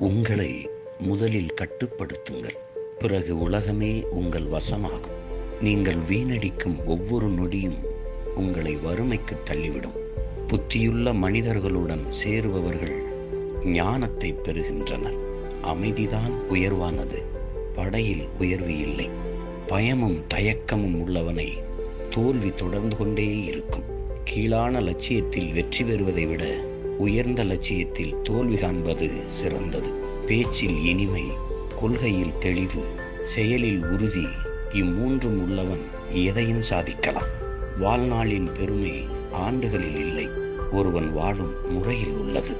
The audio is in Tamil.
உங்களை முதலில் கட்டுப்படுத்துங்கள். பிறகு உலகமே உங்கள் வசமாகும். நீங்கள் வீணடிக்கும் ஒவ்வொரு நொடியும் உங்களை வறுமைக்கு தள்ளிவிடும். புத்தியுள்ள மனிதர்களுடன் சேருபவர்கள் ஞானத்தை பெறுகின்றனர். அமைதிதான் உயர்வானது. படையில் உயர்வு இல்லை. பயமும் தயக்கமும் உள்ளவனை தோல்வி தொடர்ந்து கொண்டே இருக்கும். கீழான லட்சியத்தில் வெற்றி பெறுவதை விட உயர்ந்த லட்சியத்தில் தோல்வி காண்பது சிறந்தது. பேச்சில் இனிமை கொள்கையில் தெளிவு செயலில் உறுதி இம்மூன்றும் உள்ளவன் எதையும் சாதிக்கலாம். வாழ்நாளின் பெருமை ஆண்டுகளில் இல்லை ஒருவன் வாழும் முறையில் உள்ளது.